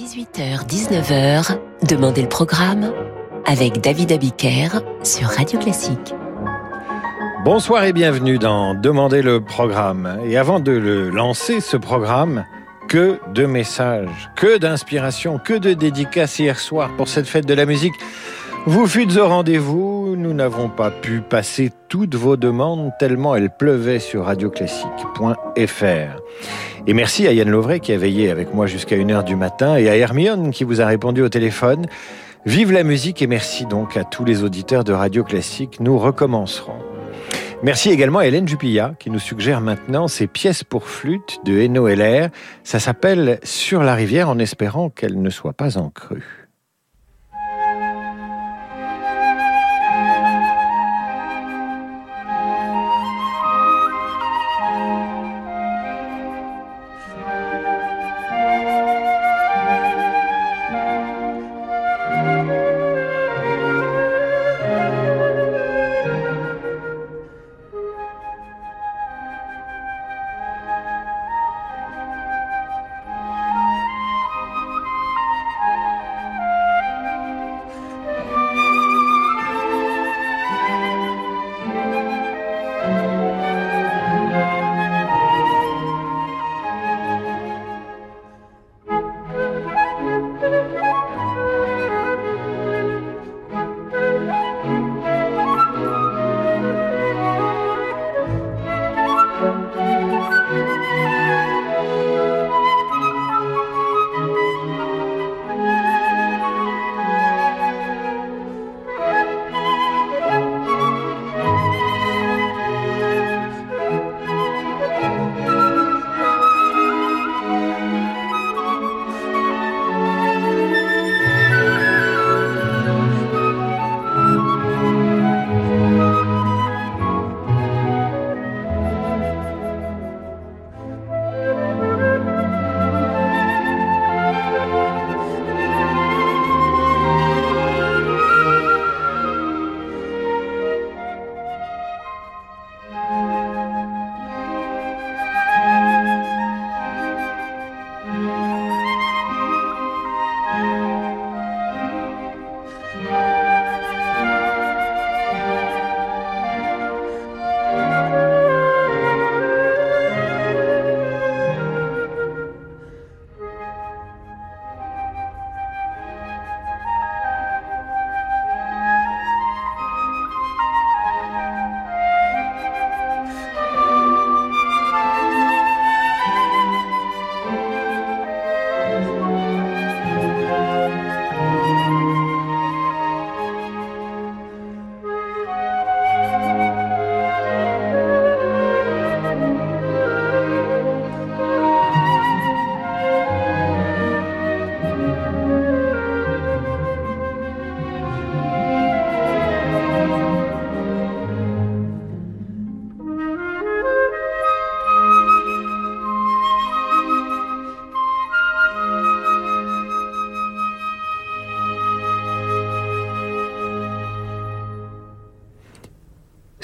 18h-19h, Demandez le programme avec David Abiker sur Radio Classique. Bonsoir et bienvenue dans Demandez le programme. Et avant de le lancer, ce programme, que de messages, que d'inspiration, que de dédicaces hier soir pour cette fête de la musique. Vous fûtes au rendez-vous, nous n'avons pas pu passer toutes vos demandes tellement elles pleuvaient sur radioclassique.fr. Et merci à Yann Lovray qui a veillé avec moi jusqu'à 1h du matin et à Hermione qui vous a répondu au téléphone. Vive la musique et merci donc à tous les auditeurs de Radio Classique. Nous recommencerons. Merci également à Hélène Jupilla qui nous suggère maintenant ces pièces pour flûte de Eno LR. Ça s'appelle Sur la rivière en espérant qu'elle ne soit pas en crue.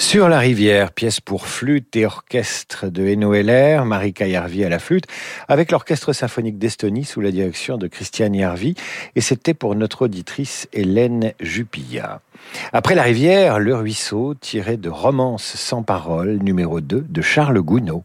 Sur la rivière, pièce pour flûte et orchestre de Eno Heller, Marika Järvi à la flûte, avec l'orchestre symphonique d'Estonie sous la direction de Christiane Järvi, et c'était pour notre auditrice Hélène Jupilla. Après la rivière, le ruisseau, tiré de Romance sans parole, numéro 2 de Charles Gounod.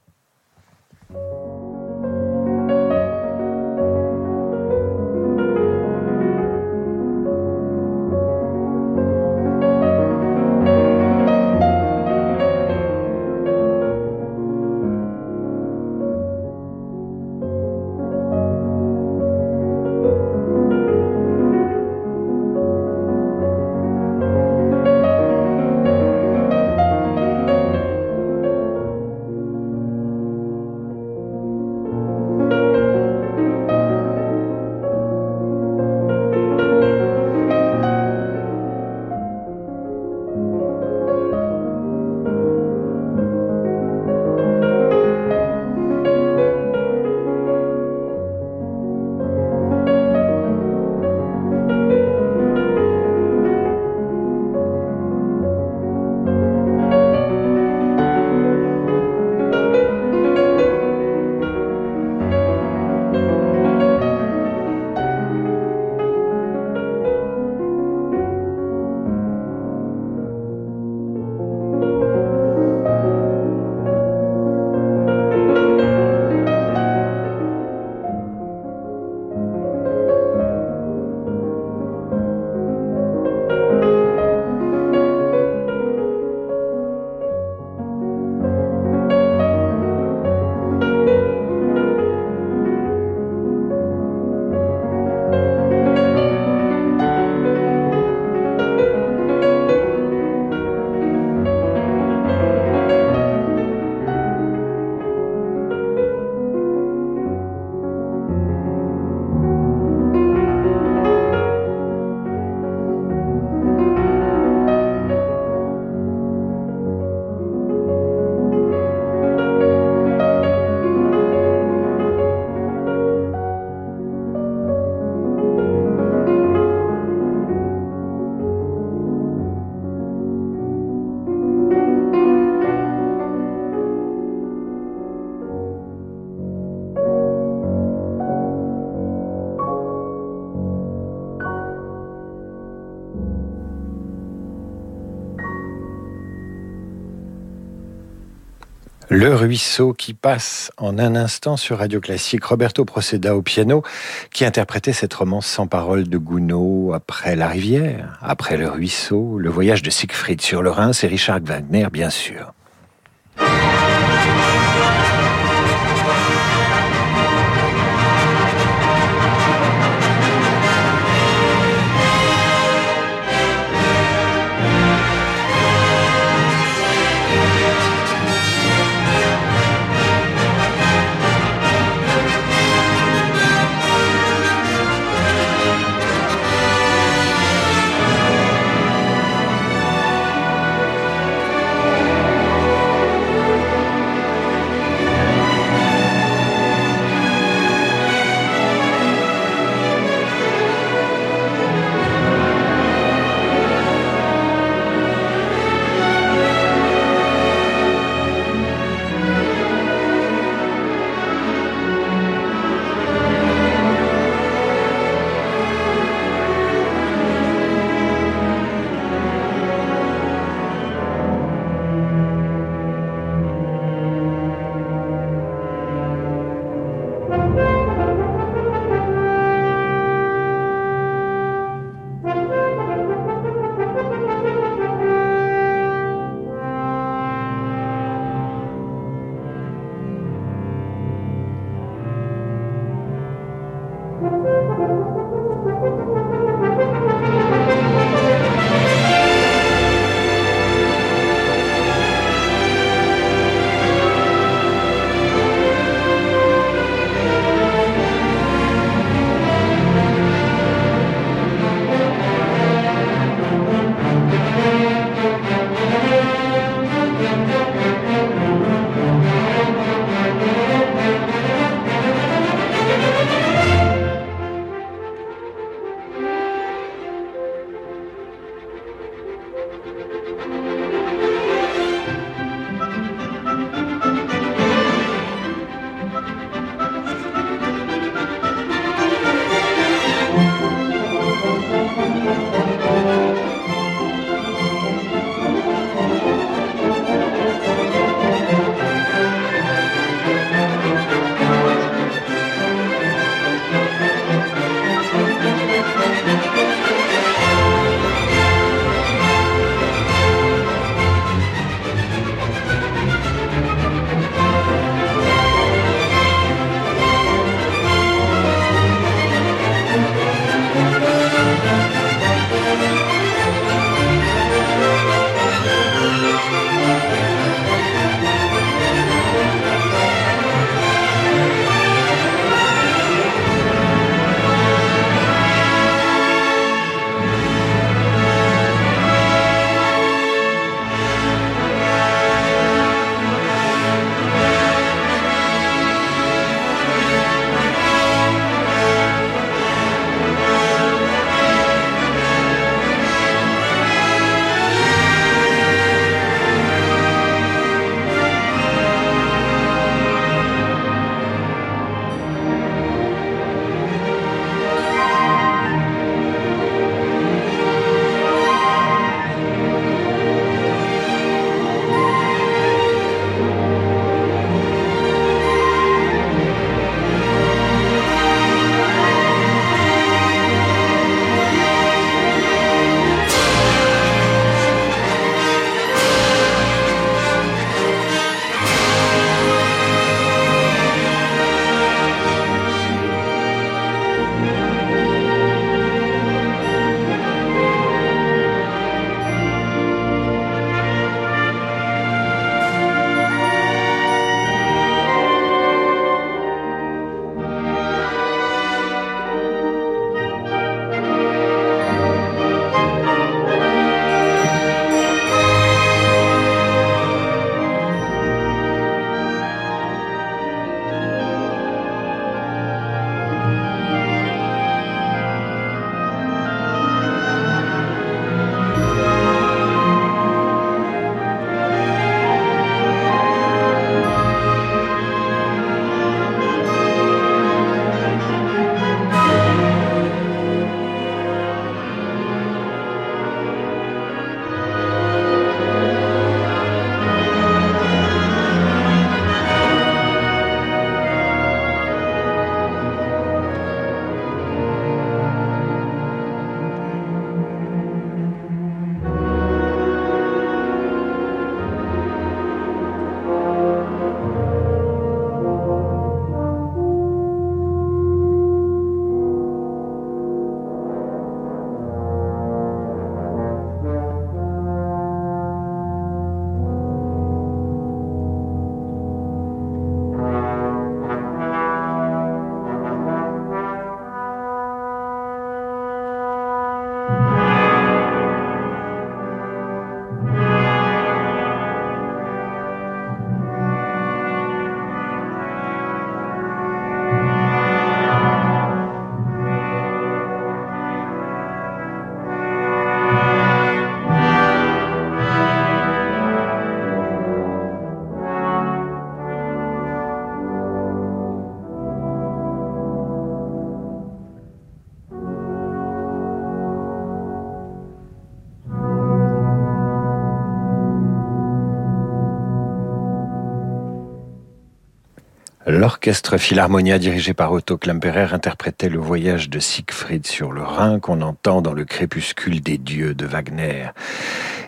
Ruisseau qui passe en un instant sur Radio Classique. Roberto Proceda au piano, qui interprétait cette romance sans parole de Gounod après la rivière, après le ruisseau, le voyage de Siegfried sur le Rhin, c'est Richard Wagner, bien sûr. L'orchestre Philharmonia dirigé par Otto Klemperer interprétait le voyage de Siegfried sur le Rhin qu'on entend dans le crépuscule des dieux de Wagner.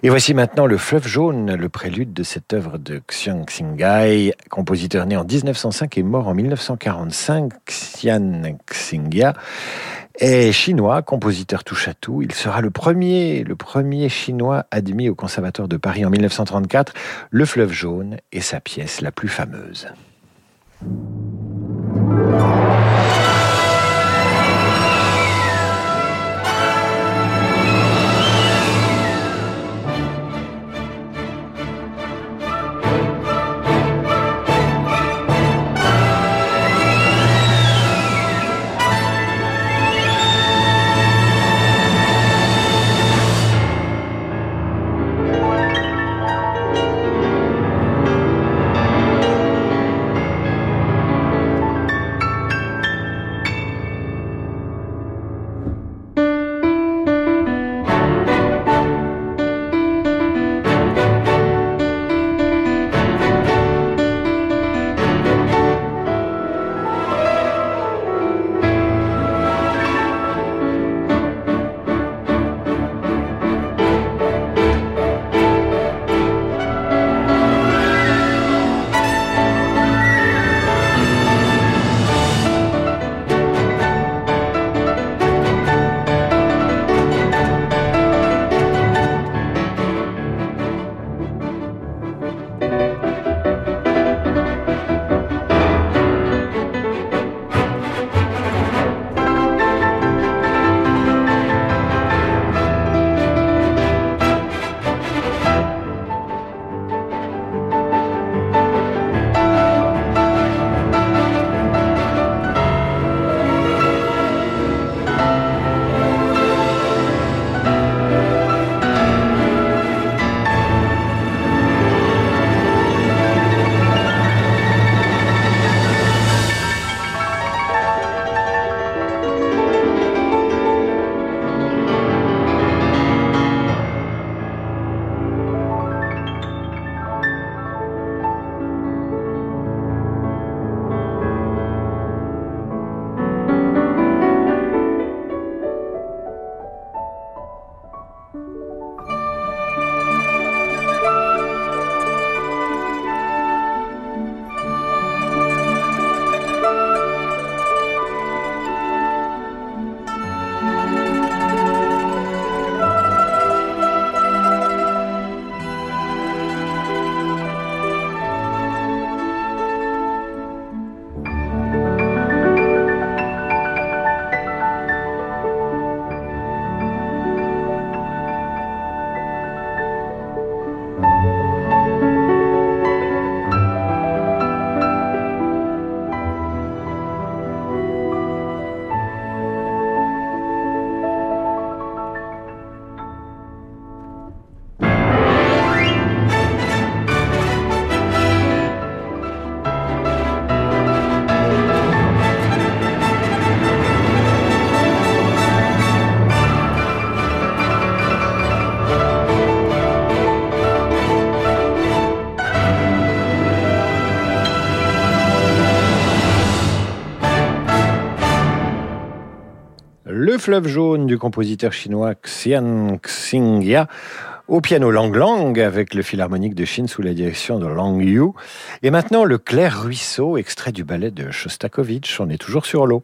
Et voici maintenant le fleuve jaune, le prélude de cette œuvre de Xiang Xingai, compositeur né en 1905 et mort en 1945, Xian Xingia est chinois, compositeur touche à tout. Il sera le premier, le premier chinois admis au Conservatoire de Paris en 1934. Le fleuve jaune est sa pièce la plus fameuse. Thank you. Fleuve jaune du compositeur chinois Xian Xingya au piano Lang Lang avec le philharmonique de Chine sous la direction de Lang Yu. Et maintenant le clair ruisseau, extrait du ballet de Shostakovich. On est toujours sur l'eau.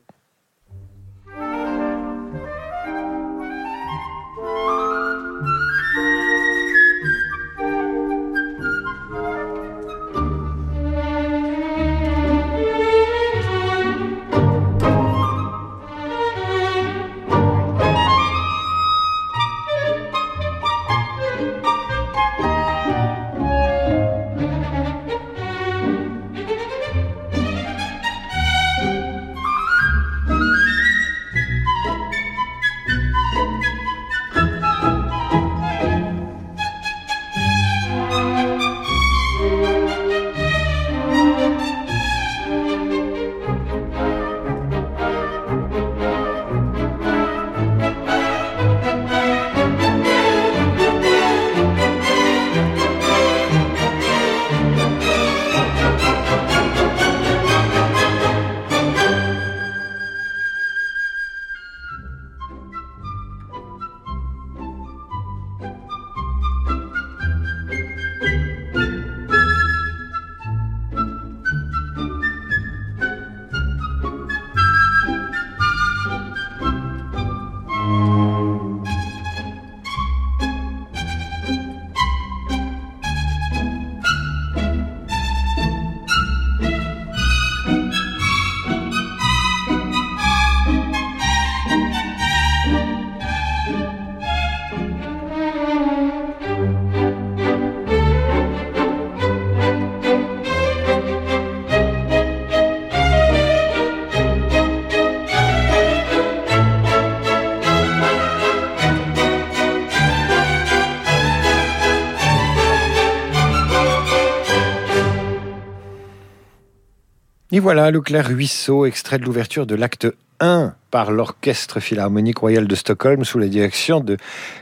Et voilà, le clair ruisseau, extrait de l'ouverture de l'acte 1 par l'Orchestre Philharmonique Royal de Stockholm sous la direction de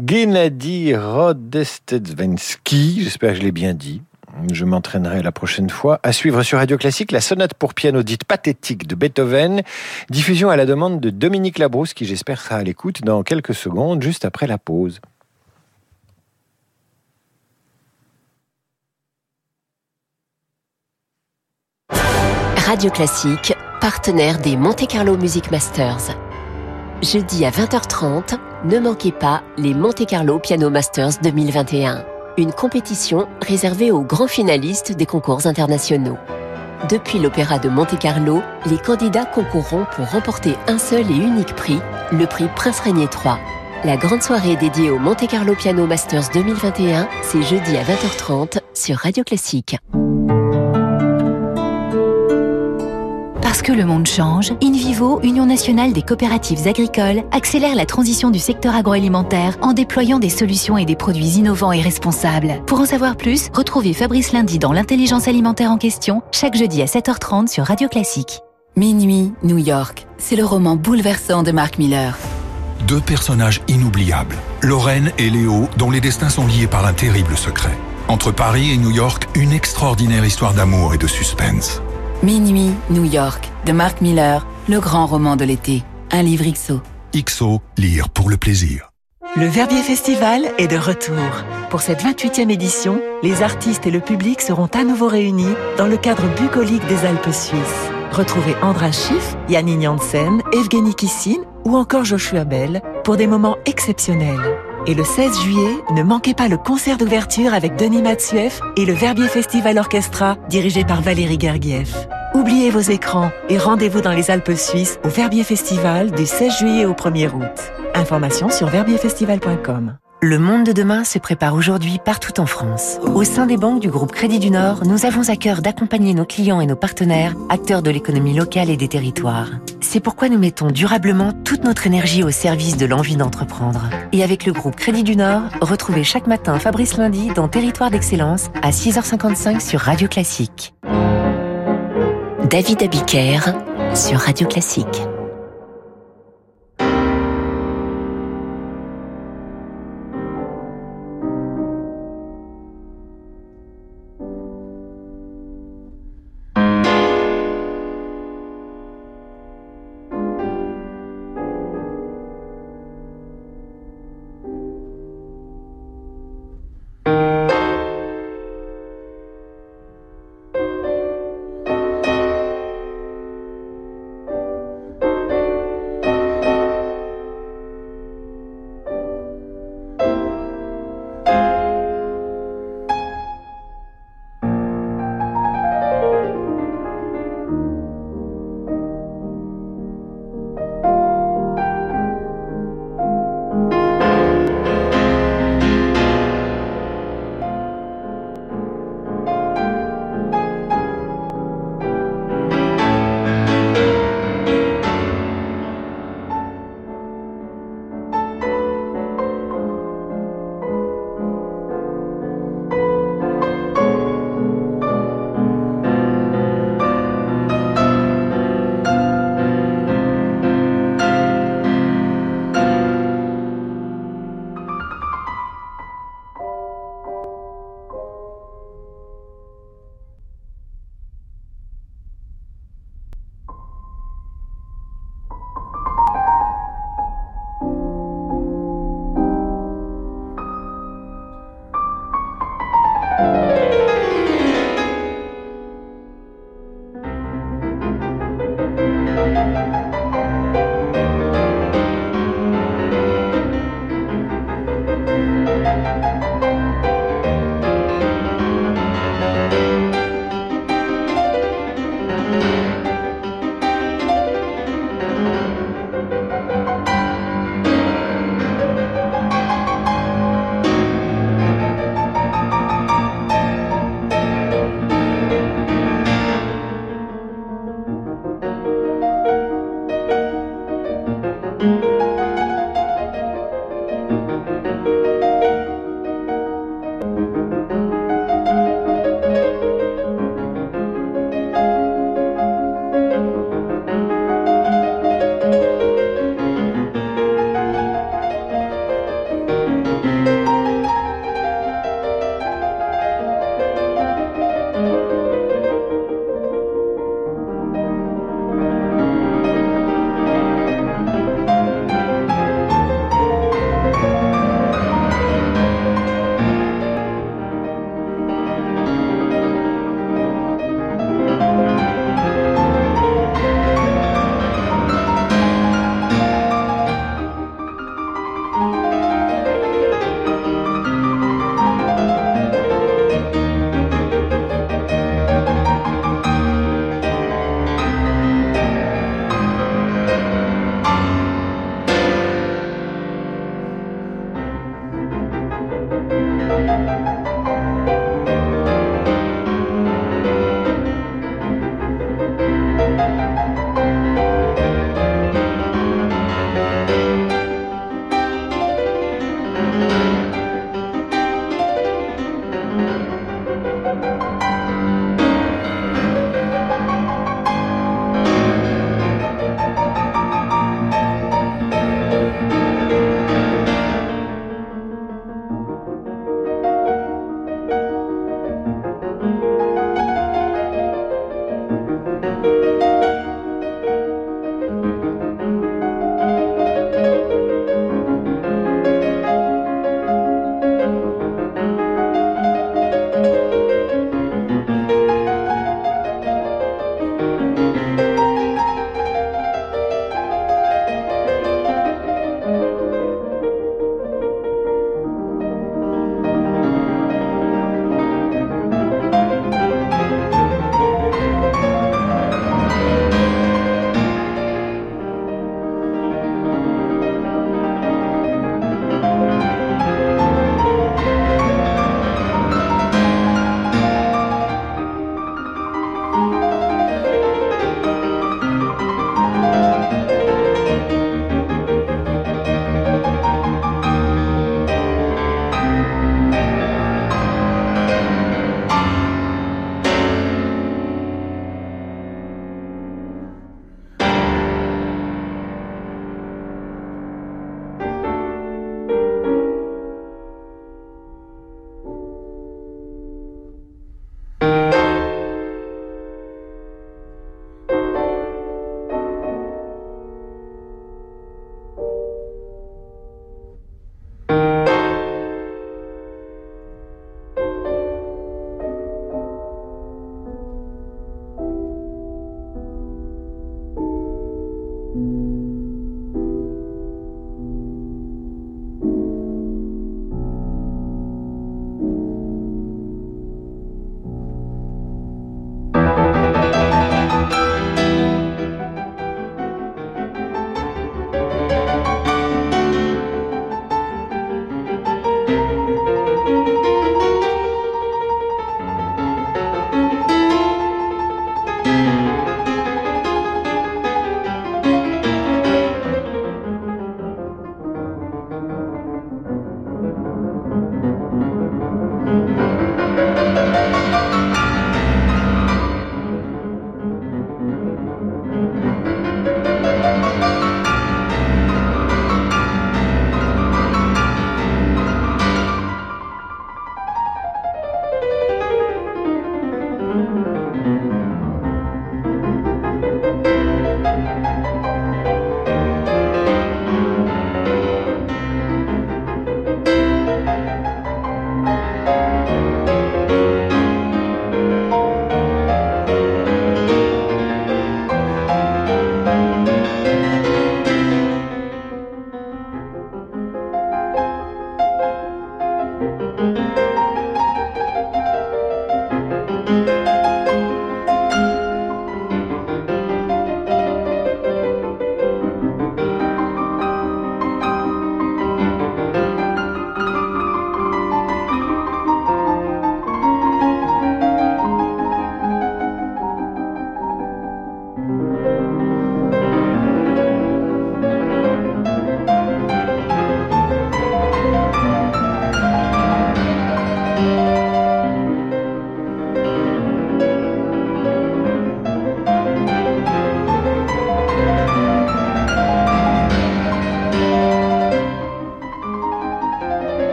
Gennady Rodestedvensky. J'espère que je l'ai bien dit. Je m'entraînerai la prochaine fois. À suivre sur Radio Classique, la sonate pour piano dite pathétique de Beethoven. Diffusion à la demande de Dominique Labrousse, qui j'espère sera à l'écoute dans quelques secondes, juste après la pause. Radio Classique, partenaire des Monte Carlo Music Masters. Jeudi à 20h30, ne manquez pas les Monte Carlo Piano Masters 2021, une compétition réservée aux grands finalistes des concours internationaux. Depuis l'Opéra de Monte Carlo, les candidats concourront pour remporter un seul et unique prix, le prix Prince Régnier III. La grande soirée dédiée au Monte Carlo Piano Masters 2021, c'est jeudi à 20h30 sur Radio Classique. Parce que le monde change, InVivo, Union nationale des coopératives agricoles, accélère la transition du secteur agroalimentaire en déployant des solutions et des produits innovants et responsables. Pour en savoir plus, retrouvez Fabrice Lundi dans l'intelligence alimentaire en question, chaque jeudi à 7h30 sur Radio Classique. Minuit, New York, c'est le roman bouleversant de Mark Miller. Deux personnages inoubliables, Lorraine et Léo, dont les destins sont liés par un terrible secret. Entre Paris et New York, une extraordinaire histoire d'amour et de suspense. Minuit, New York, de Mark Miller, le grand roman de l'été. Un livre XO. XO, lire pour le plaisir. Le Verbier Festival est de retour. Pour cette 28e édition, les artistes et le public seront à nouveau réunis dans le cadre bucolique des Alpes suisses. Retrouvez Andra Schiff, Yannick Janssen, Evgeny Kissine ou encore Joshua Bell pour des moments exceptionnels. Et le 16 juillet, ne manquez pas le concert d'ouverture avec Denis Matsuev et le Verbier Festival Orchestra dirigé par Valérie Gergiev. Oubliez vos écrans et rendez-vous dans les Alpes suisses au Verbier Festival du 16 juillet au 1er août. Informations sur verbierfestival.com. Le monde de demain se prépare aujourd'hui partout en France. Au sein des banques du groupe Crédit du Nord, nous avons à cœur d'accompagner nos clients et nos partenaires, acteurs de l'économie locale et des territoires. C'est pourquoi nous mettons durablement toute notre énergie au service de l'envie d'entreprendre. Et avec le groupe Crédit du Nord, retrouvez chaque matin Fabrice Lundi dans Territoire d'Excellence à 6h55 sur Radio Classique. David Abiker sur Radio Classique. Música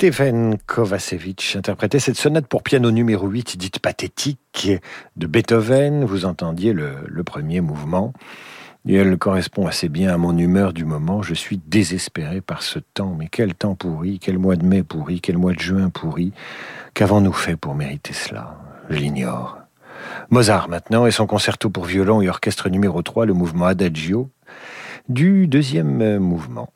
Stephen Kovacevic interprétait cette sonate pour piano numéro 8, dite pathétique, de Beethoven. Vous entendiez le, premier mouvement. Et elle correspond assez bien à mon humeur du moment. Je suis désespéré par ce temps. Mais quel temps pourri, quel mois de mai pourri, quel mois de juin pourri. Qu'avons-nous fait pour mériter cela? Je l'ignore. Mozart maintenant et son concerto pour violon et orchestre numéro 3, le mouvement Adagio, du deuxième mouvement.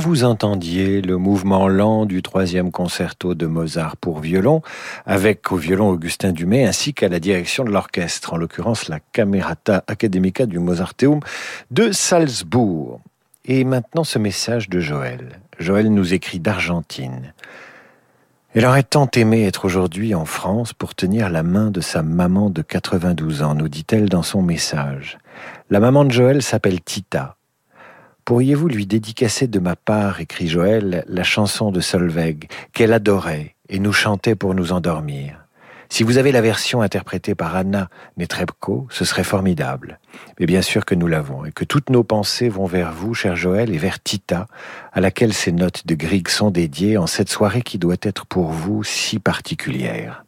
Vous entendiez le mouvement lent du troisième concerto de Mozart pour violon, avec au violon Augustin Dumay, ainsi qu'à la direction de l'orchestre, en l'occurrence la Camerata Academica du Mozarteum de Salzbourg. Et maintenant ce message de Joël. Joël nous écrit d'Argentine. Elle aurait tant aimé être aujourd'hui en France pour tenir la main de sa maman de 92 ans, nous dit-elle dans son message. La maman de Joël s'appelle Tita. Pourriez-vous lui dédicacer de ma part, écrit Joël, la chanson de Solveig, qu'elle adorait et nous chantait pour nous endormir Si vous avez la version interprétée par Anna Netrebko, ce serait formidable. Mais bien sûr que nous l'avons, et que toutes nos pensées vont vers vous, cher Joël, et vers Tita, à laquelle ces notes de Grieg sont dédiées en cette soirée qui doit être pour vous si particulière.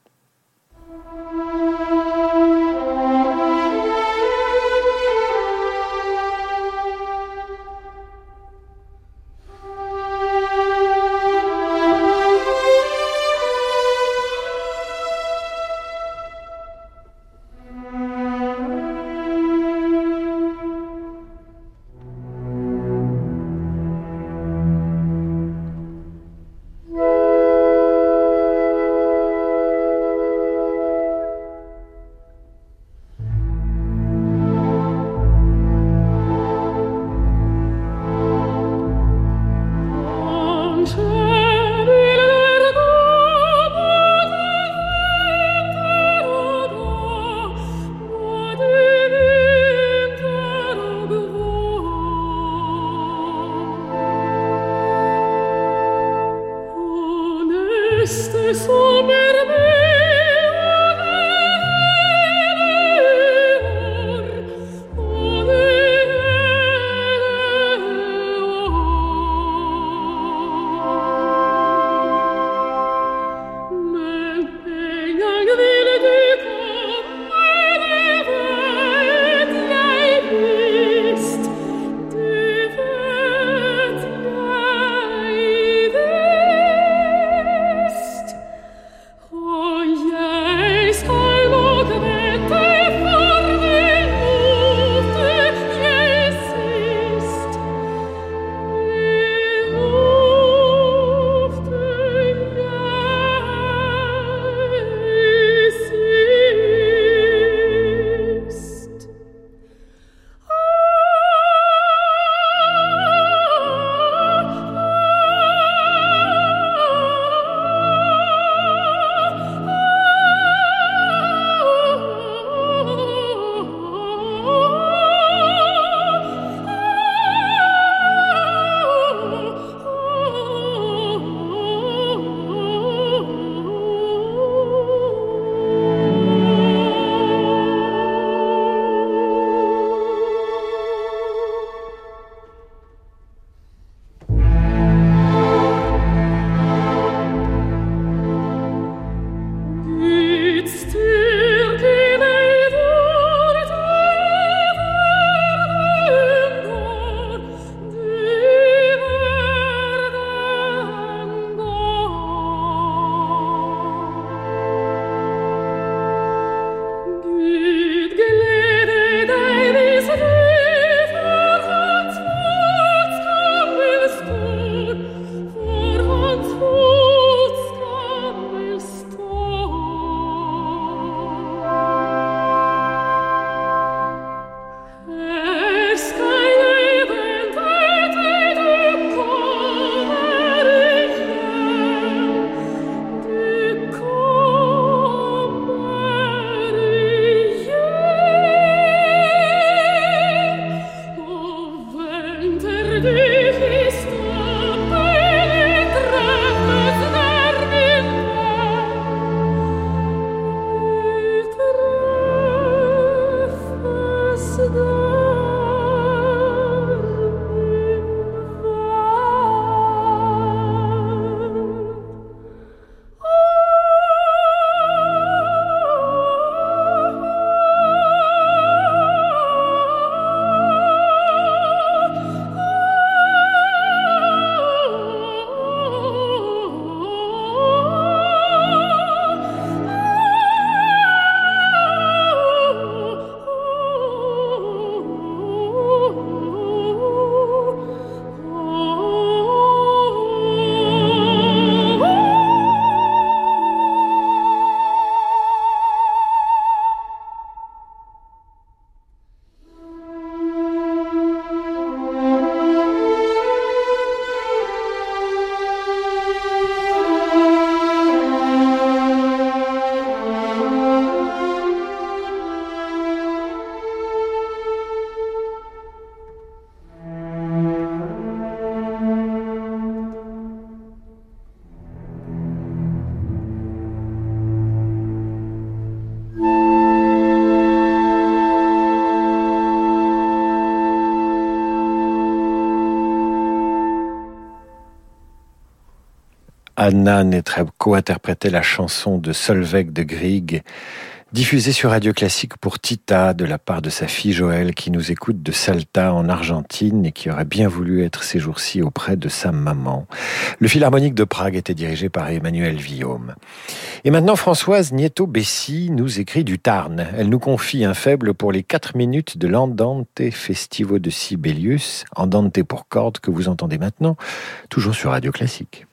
Anna Netrebko interprétait la chanson de Solveig de Grieg diffusée sur Radio Classique pour Tita de la part de sa fille Joëlle qui nous écoute de Salta en Argentine et qui aurait bien voulu être ces jours-ci auprès de sa maman. Le Philharmonique de Prague était dirigé par Emmanuel Villaume. Et maintenant, Françoise Nieto-Bessy nous écrit du Tarn. Elle nous confie un faible pour les 4 minutes de l'Andante Festivo de Sibelius, Andante pour cordes que vous entendez maintenant, toujours sur Radio Classique.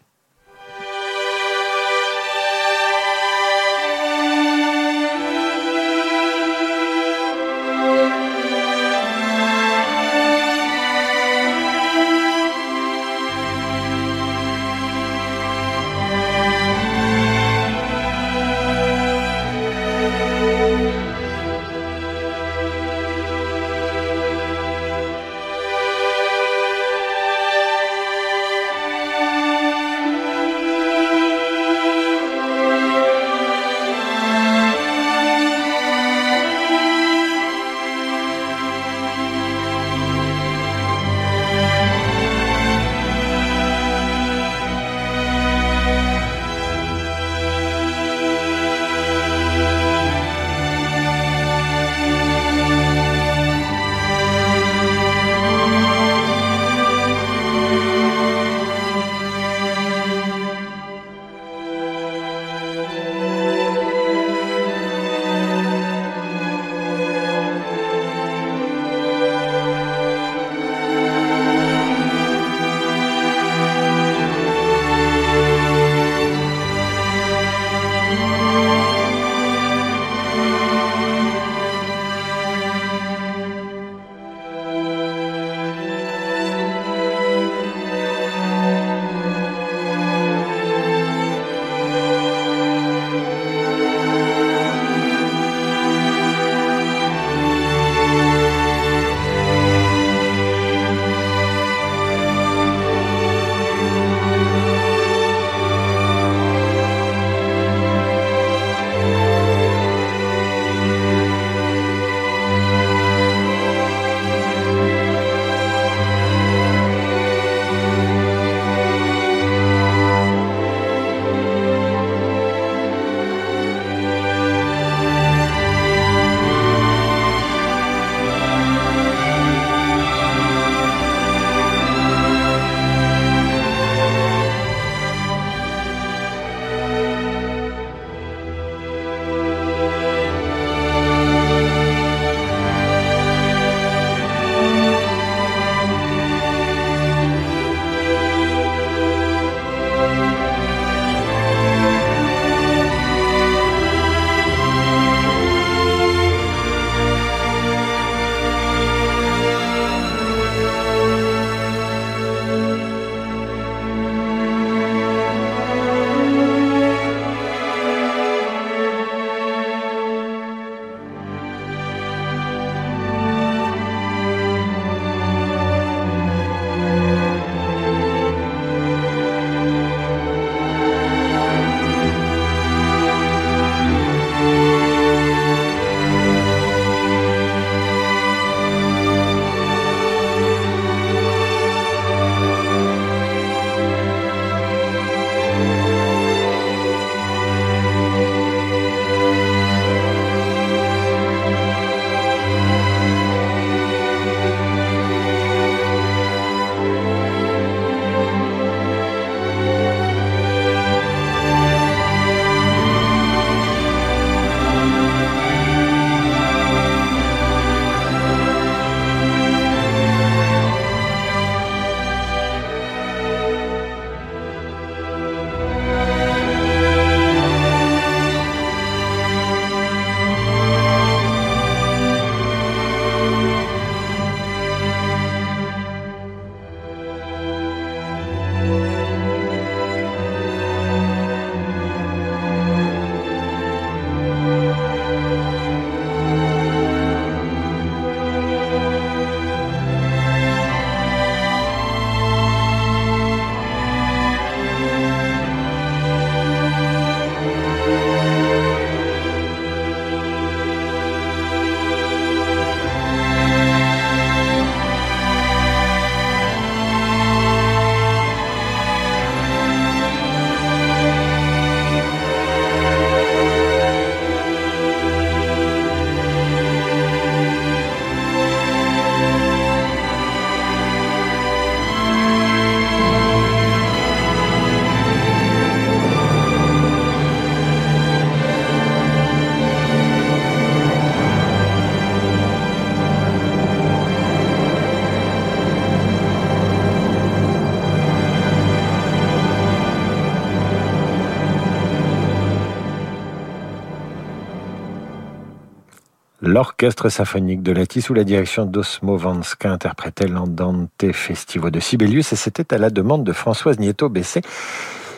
L'orchestre symphonique de Lati sous la direction d'Osmo Vanska interprétait l'Andante Festivo de Sibelius et c'était à la demande de Françoise Nieto-Bessé.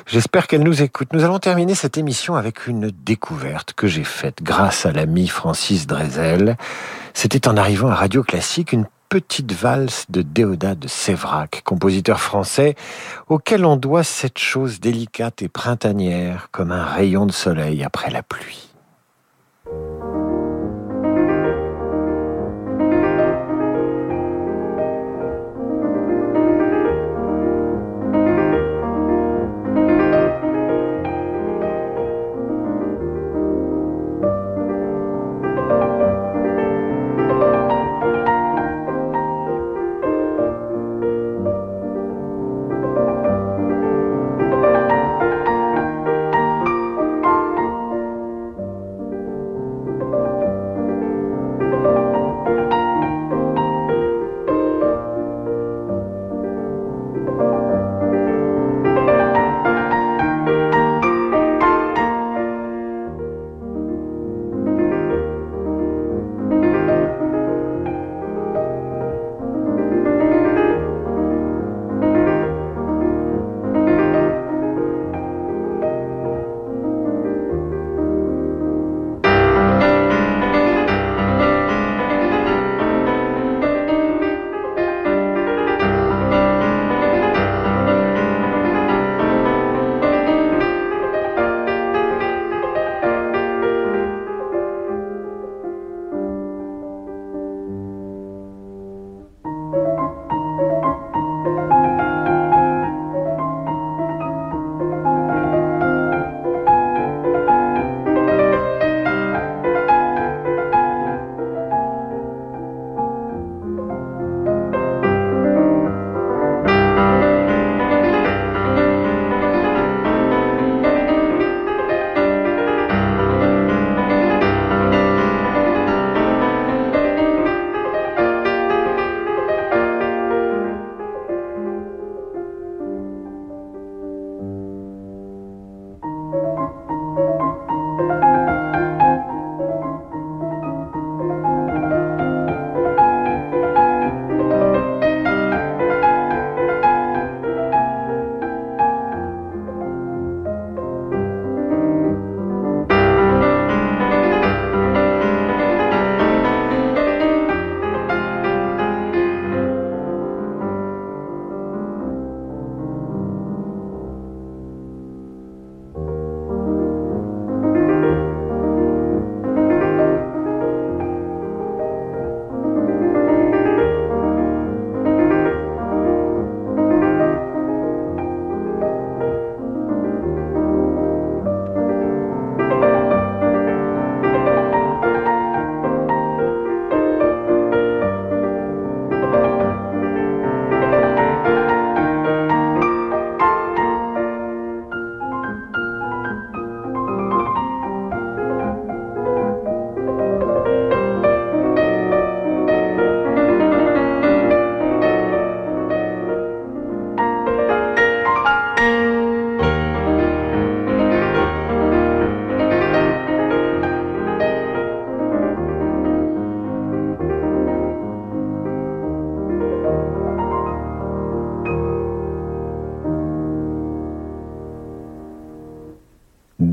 J'espère qu'elle nous écoute. Nous allons terminer cette émission avec une découverte que j'ai faite grâce à l'ami Francis Drezel. C'était en arrivant à Radio Classique une petite valse de Déodat de Sévrac, compositeur français, auquel on doit cette chose délicate et printanière comme un rayon de soleil après la pluie.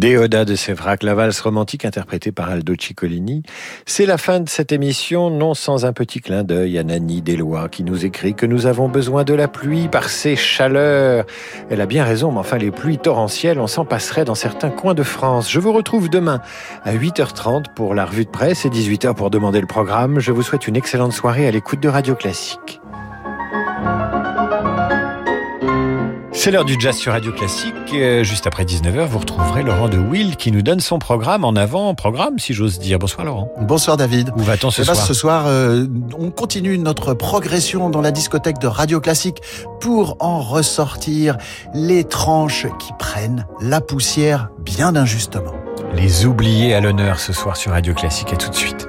Déodat de Sévrac, la valse romantique interprétée par Aldo Ciccolini. C'est la fin de cette émission, non sans un petit clin d'œil à Nani Deslois qui nous écrit que nous avons besoin de la pluie par ses chaleurs. Elle a bien raison, mais enfin les pluies torrentielles, on s'en passerait dans certains coins de France. Je vous retrouve demain à 8h30 pour la revue de presse et 18h pour demander le programme. Je vous souhaite une excellente soirée à l'écoute de Radio Classique. C'est l'heure du jazz sur Radio Classique. Euh, juste après 19h, vous retrouverez Laurent de Will qui nous donne son programme en avant, programme si j'ose dire. Bonsoir Laurent. Bonsoir David. Où va-t-on ce, eh ben, soir Ce soir, euh, on continue notre progression dans la discothèque de Radio Classique pour en ressortir les tranches qui prennent la poussière bien injustement. Les oubliés à l'honneur ce soir sur Radio Classique. À tout de suite.